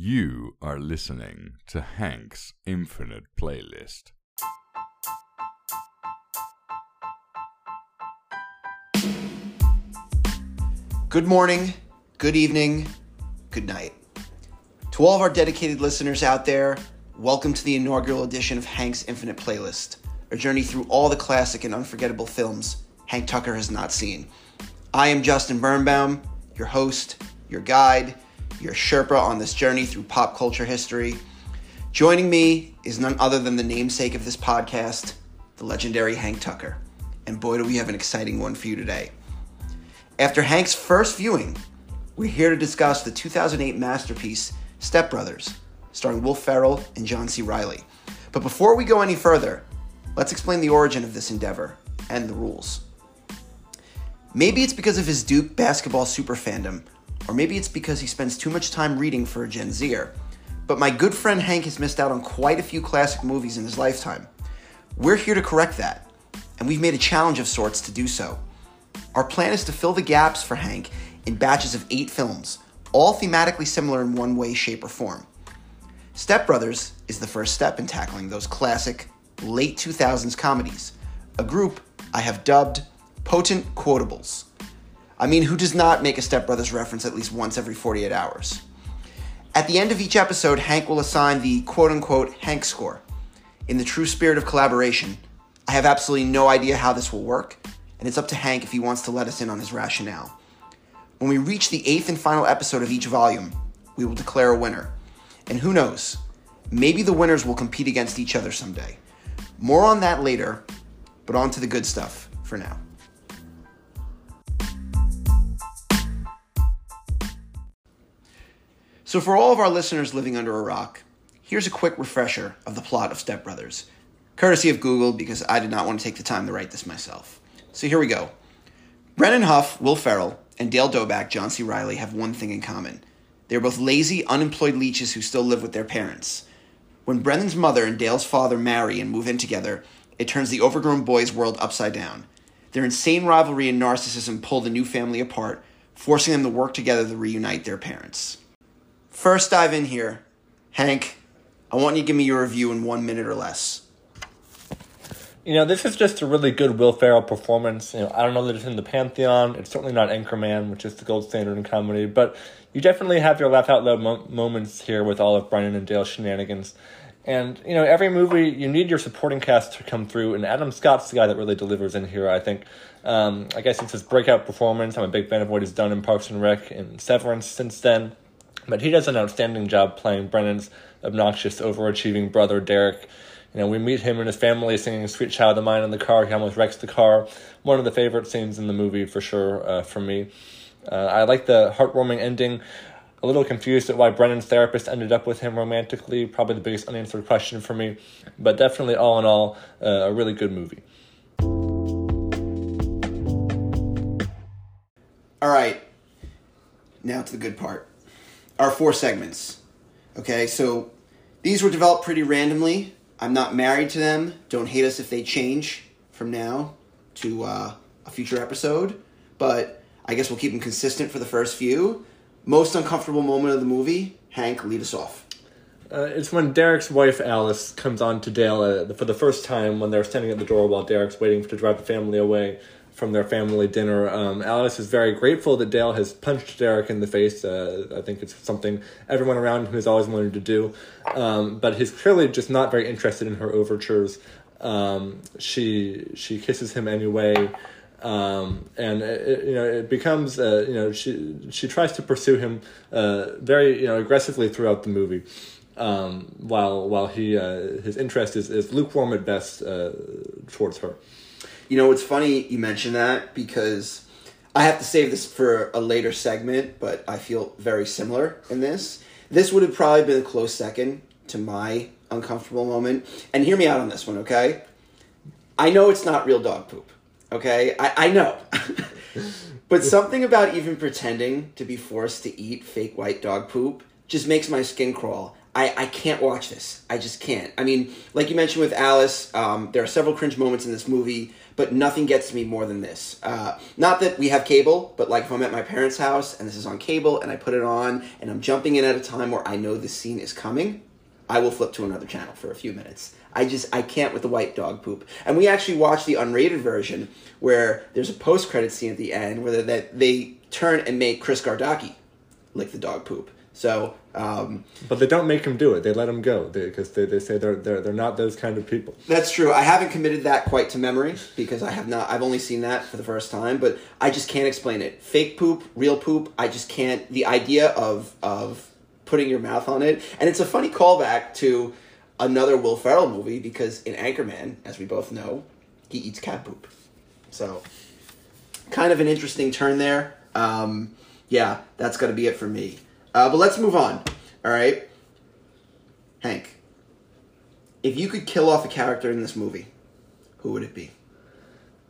You are listening to Hank's Infinite Playlist. Good morning, good evening, good night. To all of our dedicated listeners out there, welcome to the inaugural edition of Hank's Infinite Playlist, a journey through all the classic and unforgettable films Hank Tucker has not seen. I am Justin Birnbaum, your host, your guide, your Sherpa on this journey through pop culture history. Joining me is none other than the namesake of this podcast, the legendary Hank Tucker. And boy, do we have an exciting one for you today. After Hank's first viewing, we're here to discuss the 2008 masterpiece, Step Brothers, starring Will Ferrell and John C. Reilly. But before we go any further, let's explain the origin of this endeavor and the rules. Maybe it's because of his Duke basketball super fandom, or maybe it's because he spends too much time reading for a Gen Zer. But my good friend Hank has missed out on quite a few classic movies in his lifetime. We're here to correct that, and we've made a challenge of sorts to do so. Our plan is to fill the gaps for Hank in batches of eight films, all thematically similar in one way, shape, or form. Step Brothers is the first step in tackling those classic, late 2000s comedies, a group I have dubbed Potent Quotables. I mean, who does not make a Step Brothers reference at least once every 48 hours? At the end of each episode, Hank will assign the quote unquote Hank score. In the true spirit of collaboration, I have absolutely no idea how this will work, and it's up to Hank if he wants to let us in on his rationale. When we reach the eighth and final episode of each volume, we will declare a winner. And who knows, maybe the winners will compete against each other someday. More on that later, but on to the good stuff for now. So, for all of our listeners living under a rock, here's a quick refresher of the plot of Step Brothers, courtesy of Google because I did not want to take the time to write this myself. So, here we go. Brennan Huff, Will Ferrell, and Dale Doback, John C. Reilly, have one thing in common. They're both lazy, unemployed leeches who still live with their parents. When Brennan's mother and Dale's father marry and move in together, it turns the overgrown boy's world upside down. Their insane rivalry and narcissism pull the new family apart, forcing them to work together to reunite their parents. First dive in here. Hank, I want you to give me your review in one minute or less. You know, this is just a really good Will Ferrell performance. You know, I don't know that it's in the pantheon. It's certainly not Anchorman, which is the gold standard in comedy, but you definitely have your laugh out loud mo- moments here with all of Brennan and Dale's shenanigans. And you know, every movie you need your supporting cast to come through, and Adam Scott's the guy that really delivers in here. I think. Um, I guess it's his breakout performance. I'm a big fan of what he's done in Parks and Rec and Severance since then. But he does an outstanding job playing Brennan's obnoxious, overachieving brother, Derek. You know, we meet him and his family singing Sweet Child of Mine in the car. He almost wrecks the car. One of the favorite scenes in the movie, for sure, uh, for me. Uh, I like the heartwarming ending. A little confused at why Brennan's therapist ended up with him romantically. Probably the biggest unanswered question for me. But definitely, all in all, uh, a really good movie. All right, now to the good part. Our four segments. Okay, so these were developed pretty randomly. I'm not married to them. Don't hate us if they change from now to uh, a future episode. But I guess we'll keep them consistent for the first few. Most uncomfortable moment of the movie. Hank, lead us off. Uh, it's when Derek's wife Alice comes on to Dale uh, for the first time when they're standing at the door while Derek's waiting to drive the family away from their family dinner. Um, Alice is very grateful that Dale has punched Derek in the face. Uh, I think it's something everyone around him has always wanted to do. Um, but he's clearly just not very interested in her overtures. Um, she she kisses him anyway. Um, and it, you know it becomes uh, you know she she tries to pursue him uh, very you know aggressively throughout the movie, um, while while he uh, his interest is, is lukewarm at best uh, towards her. You know, it's funny you mention that because I have to save this for a later segment, but I feel very similar in this. This would have probably been a close second to my uncomfortable moment. And hear me out on this one, okay? I know it's not real dog poop, okay? I, I know. but something about even pretending to be forced to eat fake white dog poop just makes my skin crawl. I, I can't watch this. I just can't. I mean, like you mentioned with Alice, um, there are several cringe moments in this movie, but nothing gets to me more than this. Uh, not that we have cable, but like if I'm at my parents' house and this is on cable and I put it on and I'm jumping in at a time where I know the scene is coming, I will flip to another channel for a few minutes. I just I can't with the white dog poop. And we actually watched the unrated version where there's a post credit scene at the end where they, they turn and make Chris Gardocki lick the dog poop. So, um, But they don't make him do it. They let him go because they, they say they're, they're they're not those kind of people. That's true. I haven't committed that quite to memory because I have not. I've only seen that for the first time, but I just can't explain it. Fake poop, real poop. I just can't. The idea of of putting your mouth on it, and it's a funny callback to another Will Ferrell movie because in Anchorman, as we both know, he eats cat poop. So, kind of an interesting turn there. Um, yeah, that's going to be it for me. Uh, but let's move on. All right, Hank if you could kill off a character in this movie, who would it be?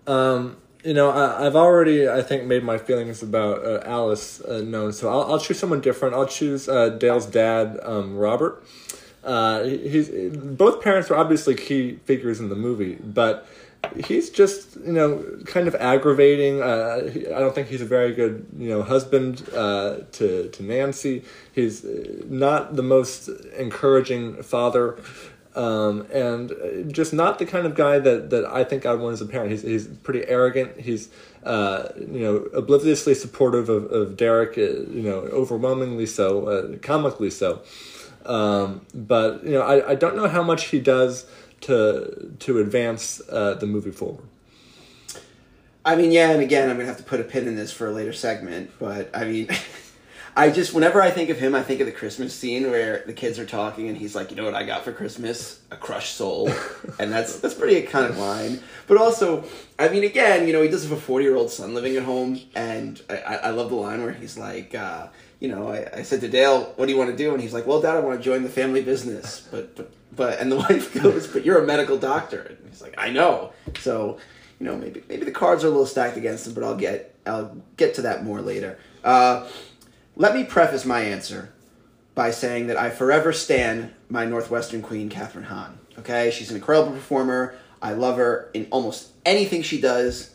Um, you know, I, I've already, I think, made my feelings about uh, Alice uh, known, so I'll, I'll choose someone different. I'll choose uh, Dale's dad, um, Robert. Uh, he's both parents were obviously key figures in the movie, but he's just you know kind of aggravating. Uh, I don't think he's a very good you know husband uh, to to Nancy. He's uh, not the most encouraging father. Um, and uh, just not the kind of guy that, that I think I want as a parent. He's, he's pretty arrogant. He's, uh, you know, obliviously supportive of, of Derek, uh, you know, overwhelmingly so, comically so. Um, but, you know, I, I don't know how much he does to, to advance uh, the movie forward. I mean, yeah, and again, I'm gonna have to put a pin in this for a later segment, but I mean, I just whenever I think of him, I think of the Christmas scene where the kids are talking and he's like, "You know what I got for Christmas? A crushed soul," and that's that's pretty kind of line. But also, I mean, again, you know, he does have a 40 year old son living at home, and I, I I love the line where he's like. Uh, you know, I, I said to Dale, "What do you want to do?" And he's like, "Well, Dad, I want to join the family business." But, but, but, and the wife goes, "But you're a medical doctor." And he's like, "I know." So, you know, maybe maybe the cards are a little stacked against him, but I'll get I'll get to that more later. Uh, let me preface my answer by saying that I forever stand my Northwestern Queen, Kathryn Hahn. Okay, she's an incredible performer. I love her in almost anything she does,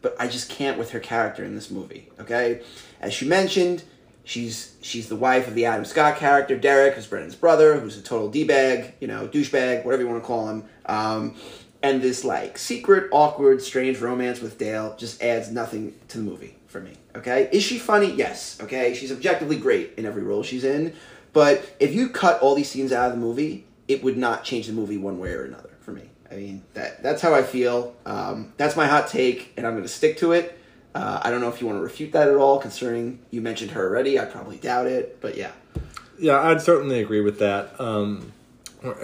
but I just can't with her character in this movie. Okay, as she mentioned, she's she's the wife of the Adam Scott character, Derek, who's Brennan's brother, who's a total d bag, you know, douchebag, whatever you want to call him. Um, and this like secret, awkward, strange romance with Dale just adds nothing to the movie for me. Okay, is she funny? Yes. Okay, she's objectively great in every role she's in. But if you cut all these scenes out of the movie, it would not change the movie one way or another for me. I mean, that that's how I feel. Um, that's my hot take, and I'm going to stick to it. Uh, I don't know if you want to refute that at all, concerning you mentioned her already. I probably doubt it, but yeah. Yeah, I'd certainly agree with that. Um,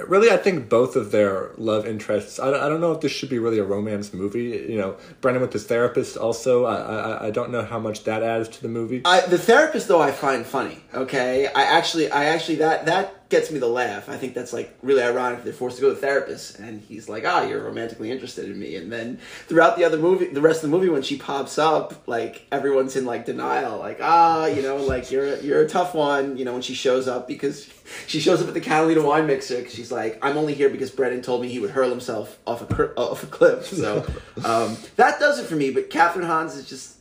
really, I think both of their love interests. I, I don't know if this should be really a romance movie. You know, Brendan with his therapist. Also, I, I I don't know how much that adds to the movie. I, the therapist though I find funny. Okay, I actually, I actually that that gets me the laugh. I think that's like really ironic. They're forced to go to the therapist, and he's like, "Ah, you're romantically interested in me." And then throughout the other movie, the rest of the movie, when she pops up, like everyone's in like denial, like, "Ah, you know, like you're you're a tough one." You know, when she shows up because she shows up at the Catalina wine mixer. 'cause she's like, "I'm only here because Brendan told me he would hurl himself off a cr- off a cliff." So um, that does it for me. But Kathryn Hahn's is just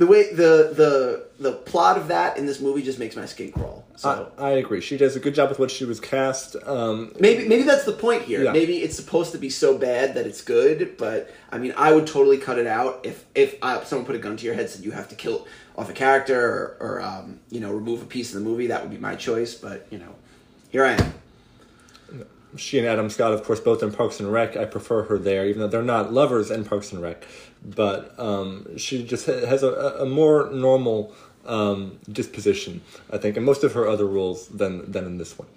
the way the the the plot of that in this movie just makes my skin crawl. So I, I agree. She does a good job with what she was cast. Um, maybe maybe that's the point here. Yeah. Maybe it's supposed to be so bad that it's good, but I mean, I would totally cut it out if if uh, someone put a gun to your head and said you have to kill off a character or, or um, you know remove a piece of the movie. That would be my choice, but you know, here I am. she and Adam Scott, of course, both in Parks and Rec. I prefer her there, even though they're not lovers in Parks and Rec. But um, she just has a, a more normal um, disposition, I think, in most of her other roles than than in this one.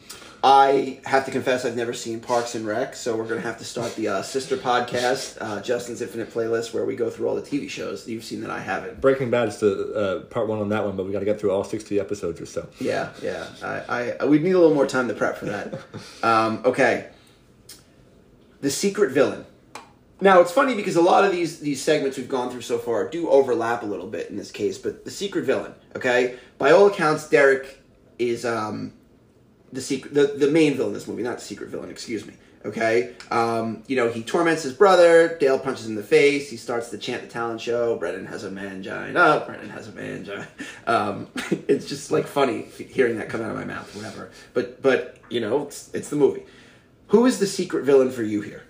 I have to confess I've never seen Parks and Rec, so we're gonna have to start the uh, sister podcast, uh, Justin's Infinite Playlist, where we go through all the TV shows that you've seen that I haven't. Breaking Bad is the uh, part one on that one, but we got to get through all sixty episodes or so. Yeah, yeah. I, I we need a little more time to prep for that. um, okay. The secret villain. Now it's funny because a lot of these these segments we've gone through so far do overlap a little bit in this case, but the secret villain. Okay, by all accounts, Derek is um, the secret, the, the main villain in this movie, not the secret villain. Excuse me. Okay, um, you know he torments his brother. Dale punches him in the face. He starts to chant the talent show. Brennan has a mangina. Brennan has a mangina. Um, it's just like funny hearing that come out of my mouth, whatever. But but you know it's, it's the movie. Who is the secret villain for you here?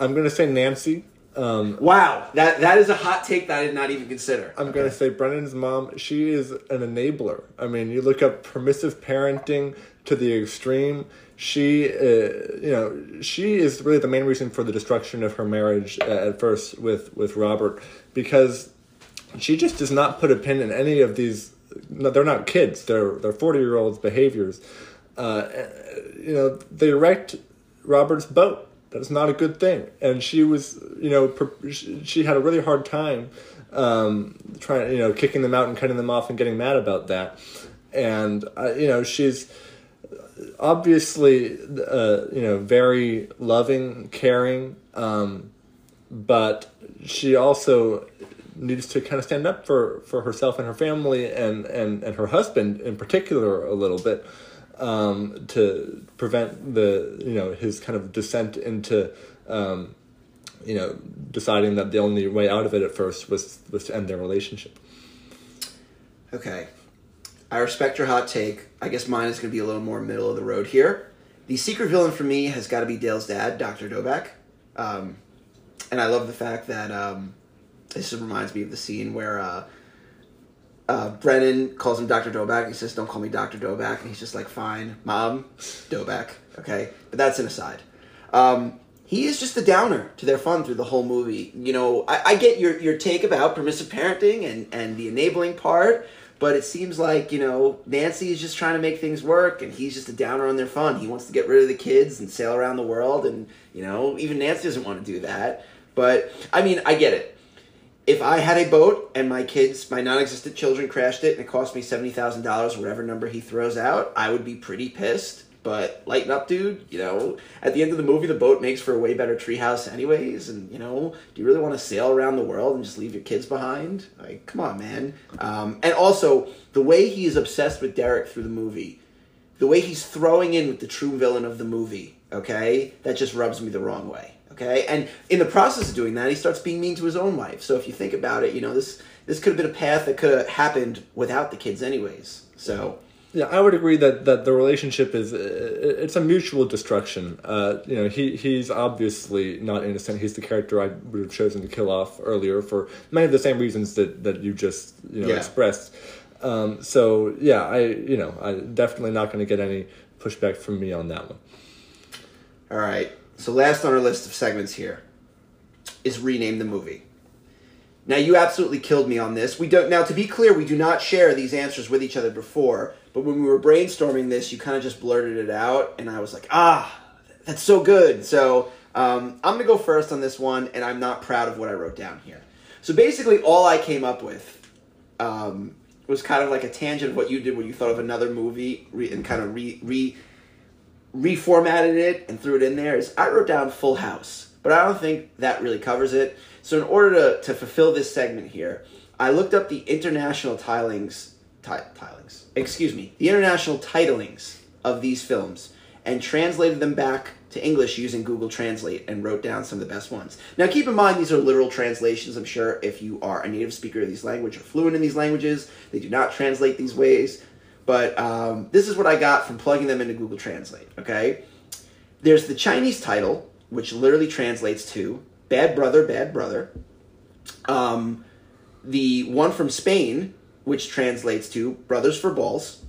I'm gonna say Nancy. Um, Wow, that that is a hot take that I did not even consider. I'm gonna say Brennan's mom. She is an enabler. I mean, you look up permissive parenting to the extreme. She, uh, you know, she is really the main reason for the destruction of her marriage uh, at first with with Robert, because she just does not put a pin in any of these. No, they're not kids. They're they're forty year olds' behaviors. Uh, you know, they wrecked Robert's boat. That's not a good thing. And she was, you know, per- she she had a really hard time um, trying, you know, kicking them out and cutting them off and getting mad about that. And uh, you know, she's obviously, uh, you know, very loving, caring, um, but she also needs to kind of stand up for, for herself and her family and, and, and her husband in particular a little bit um, to prevent the you know his kind of descent into um, you know deciding that the only way out of it at first was was to end their relationship. Okay. I respect your hot take. I guess mine is going to be a little more middle of the road here. The secret villain for me has got to be Dale's dad, Dr. Doback. Um, and I love the fact that um, this reminds me of the scene where uh, uh, Brennan calls him Dr. Doback. He says, Don't call me Dr. Doback. And he's just like, Fine, mom, Doback. Okay. But that's an aside. Um, he is just a downer to their fun through the whole movie. You know, I, I get your, your take about permissive parenting and, and the enabling part, but it seems like, you know, Nancy is just trying to make things work and he's just a downer on their fun. He wants to get rid of the kids and sail around the world and, you know, even Nancy doesn't want to do that. But, I mean, I get it. If I had a boat and my kids, my non existent children crashed it and it cost me $70,000, whatever number he throws out, I would be pretty pissed. But lighten up, dude. You know, at the end of the movie, the boat makes for a way better treehouse, anyways. And you know, do you really want to sail around the world and just leave your kids behind? Like, come on, man. Um, and also, the way he is obsessed with Derek through the movie, the way he's throwing in with the true villain of the movie, okay, that just rubs me the wrong way. Okay, and in the process of doing that, he starts being mean to his own wife. So if you think about it, you know this this could have been a path that could have happened without the kids, anyways. So Yeah, I would agree that, that the relationship is uh, it's a mutual destruction. Uh, you know, he he's obviously not innocent. He's the character I would have chosen to kill off earlier for many of the same reasons that, that you just you know Yeah. expressed. Um, so yeah, I you know I definitely not going to get any pushback from me on that one. All right. So last on our list of segments here is rename the movie. Now you absolutely killed me on this. We don't now to be clear, we do not share these answers with each other before, but when we were brainstorming this, you kind of just blurted it out and I was like, "Ah, that's so good." So, um, I'm going to go first on this one and I'm not proud of what I wrote down here. So basically all I came up with um, was kind of like a tangent of what you did when you thought of another movie re- and kind of re, re reformatted it and threw it in there is I wrote down Full House, but I don't think that really covers it. So in order to, to fulfill this segment here, I looked up the international tilings, ti- tilings, excuse me, the international titlings of these films and translated them back to English using Google Translate and wrote down some of the best ones. Now keep in mind these are literal translations. I'm sure if you are a native speaker of these languages or fluent in these languages, they do not translate these ways. But um, this is what I got from plugging them into Google Translate. Okay, there's the Chinese title, which literally translates to "Bad Brother, Bad Brother." Um, the one from Spain, which translates to "Brothers for Balls,"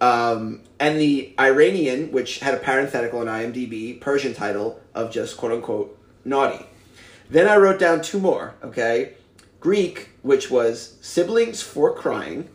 um, and the Iranian, which had a parenthetical in IMDb Persian title of just "quote unquote" naughty. Then I wrote down two more. Okay, Greek, which was "Siblings for Crying."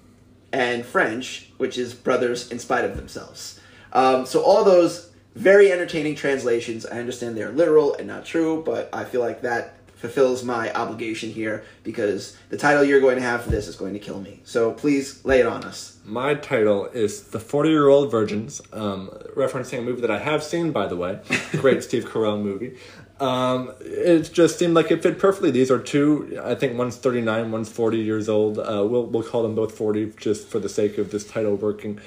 And French, which is brothers in spite of themselves. Um, so all those very entertaining translations. I understand they're literal and not true, but I feel like that fulfills my obligation here because the title you're going to have for this is going to kill me. So please lay it on us. My title is The 40 Year Old Virgins, um, referencing a movie that I have seen, by the way. Great Steve Carell movie. Um, it just seemed like it fit perfectly. These are two, I think one's 39, one's 40 years old. Uh, we'll, we'll call them both 40 just for the sake of this title working.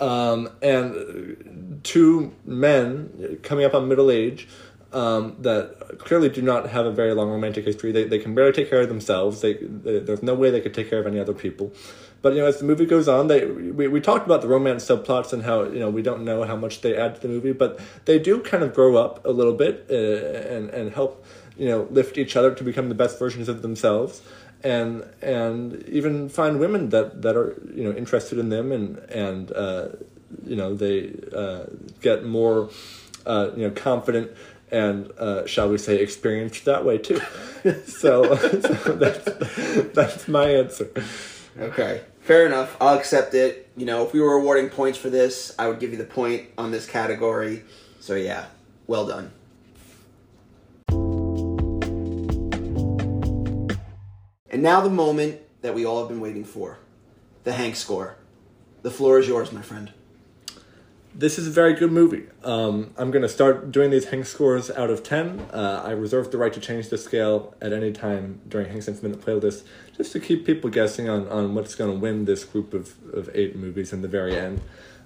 um, and two men coming up on middle age um, that clearly do not have a very long romantic history. They, they can barely take care of themselves. They, they, there's no way they could take care of any other people. But you know, as the movie goes on, they we, we talked about the romance subplots and how you know we don't know how much they add to the movie, but they do kind of grow up a little bit uh, and and help you know lift each other to become the best versions of themselves and and even find women that that are you know interested in them and and uh, you know they uh, get more uh, you know confident and uh, shall we say experienced that way too. so, so that's that's my answer. Okay, fair enough. I'll accept it. You know, if we were awarding points for this, I would give you the point on this category. So yeah, well done. And now the moment that we all have been waiting for the Hank score. The floor is yours, my friend. This is a very good movie. Um, I'm going to start doing these Hank scores out of 10. Uh, I reserve the right to change the scale at any time during Hank's Infinite Playlist just to keep people guessing on, on what's going to win this group of, of eight movies in the very end.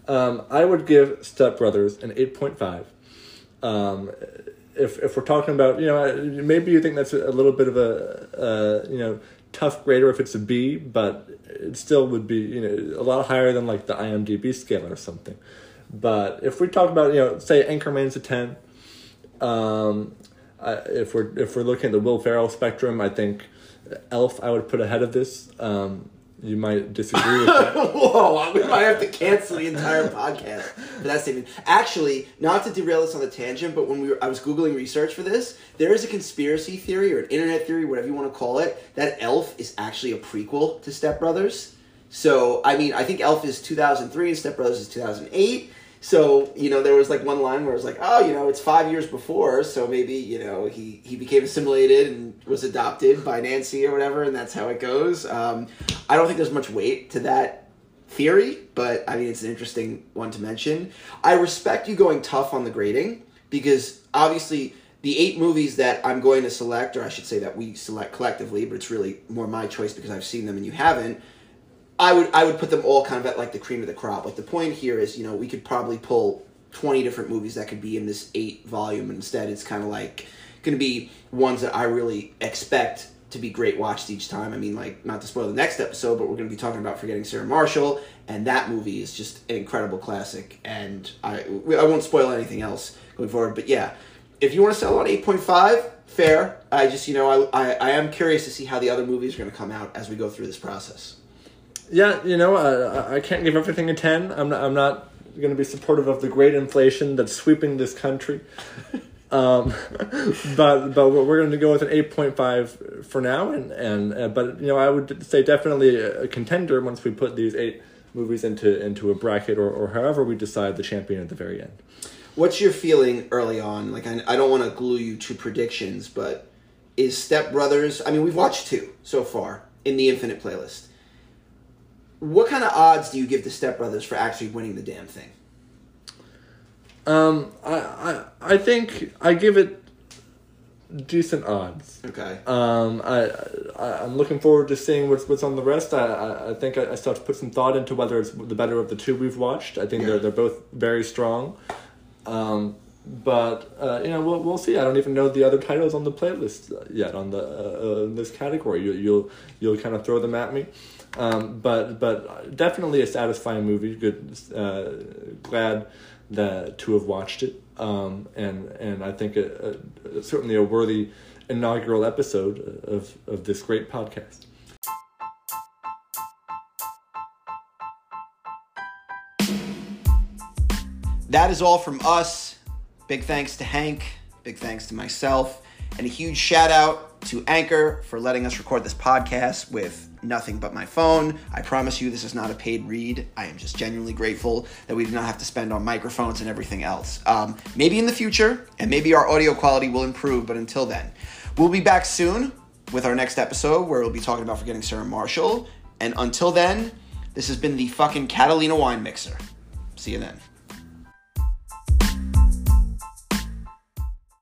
Um, I would give Step Brothers an 8.5. Um, if, if we're talking about, you know, maybe you think that's a little bit of a, uh, you know, tough grader if it's a B, but it still would be, you know, a lot higher than like the IMDb scale or something. But if we talk about, you know, say Anchorman's a 10, um, I, if we're if we're looking at the Will Ferrell spectrum, I think Elf I would put ahead of this. Um, you might disagree with that. Whoa, we might have to cancel the entire podcast for that statement. Actually, not to derail this on the tangent, but when we were, I was googling research for this, there is a conspiracy theory or an internet theory, whatever you want to call it, that Elf is actually a prequel to Step Brothers. So, I mean, I think Elf is 2003 and Step Brothers is 2008. So, you know, there was like one line where it was like, oh, you know, it's five years before, so maybe, you know, he, he became assimilated and was adopted by Nancy or whatever, and that's how it goes. Um, I don't think there's much weight to that theory, but I mean, it's an interesting one to mention. I respect you going tough on the grading because obviously the eight movies that I'm going to select, or I should say that we select collectively, but it's really more my choice because I've seen them and you haven't I would I would put them all kind of at like the cream of the crop. Like the point here is, you know, we could probably pull twenty different movies that could be in this eight volume. Instead, it's kind of like going to be ones that I really expect to be great watched each time. I mean, like not to spoil the next episode, but we're going to be talking about Forgetting Sarah Marshall, and that movie is just an incredible classic. And I I won't spoil anything else going forward. But yeah, if you want to sell on eight point five, fair. I just you know I, I I am curious to see how the other movies are going to come out as we go through this process yeah, you know, uh, I can't give everything a ten. I'm not. I'm not going to be supportive of the great inflation that's sweeping this country. um, but but we're going to go with an eight point five for now, and and uh, but you know I would say definitely a contender once we put these eight movies into into a bracket or or however we decide the champion at the very end. What's your feeling early on? Like I I don't want to glue you to predictions, but is Step Brothers? I mean, we've watched two so far in the Infinite playlist what kind of odds do you give the Step Brothers for actually winning the damn thing? Um, I, I, I think I give it decent odds. Okay. Um, I, I am looking forward to seeing what's what's on the rest. I I, I think I, I still have to put some thought into whether it's the better of the two we've watched. I think yeah. they're they're both very strong. Um, but uh, you know we'll we'll see. I don't even know the other titles on the playlist yet on the uh, uh, this category. You you'll you'll kind of throw them at me. Um, but but definitely a satisfying movie. Good, uh, glad that to have watched it, um, and and I think a, a, certainly a worthy inaugural episode of of this great podcast. That is all from us. Big thanks to Hank. Big thanks to myself. And a huge shout out to Anchor for letting us record this podcast with nothing but my phone. I promise you, this is not a paid read. I am just genuinely grateful that we do not have to spend on microphones and everything else. Um, maybe in the future, and maybe our audio quality will improve, but until then, we'll be back soon with our next episode where we'll be talking about forgetting Sarah Marshall. And until then, this has been the fucking Catalina Wine Mixer. See you then.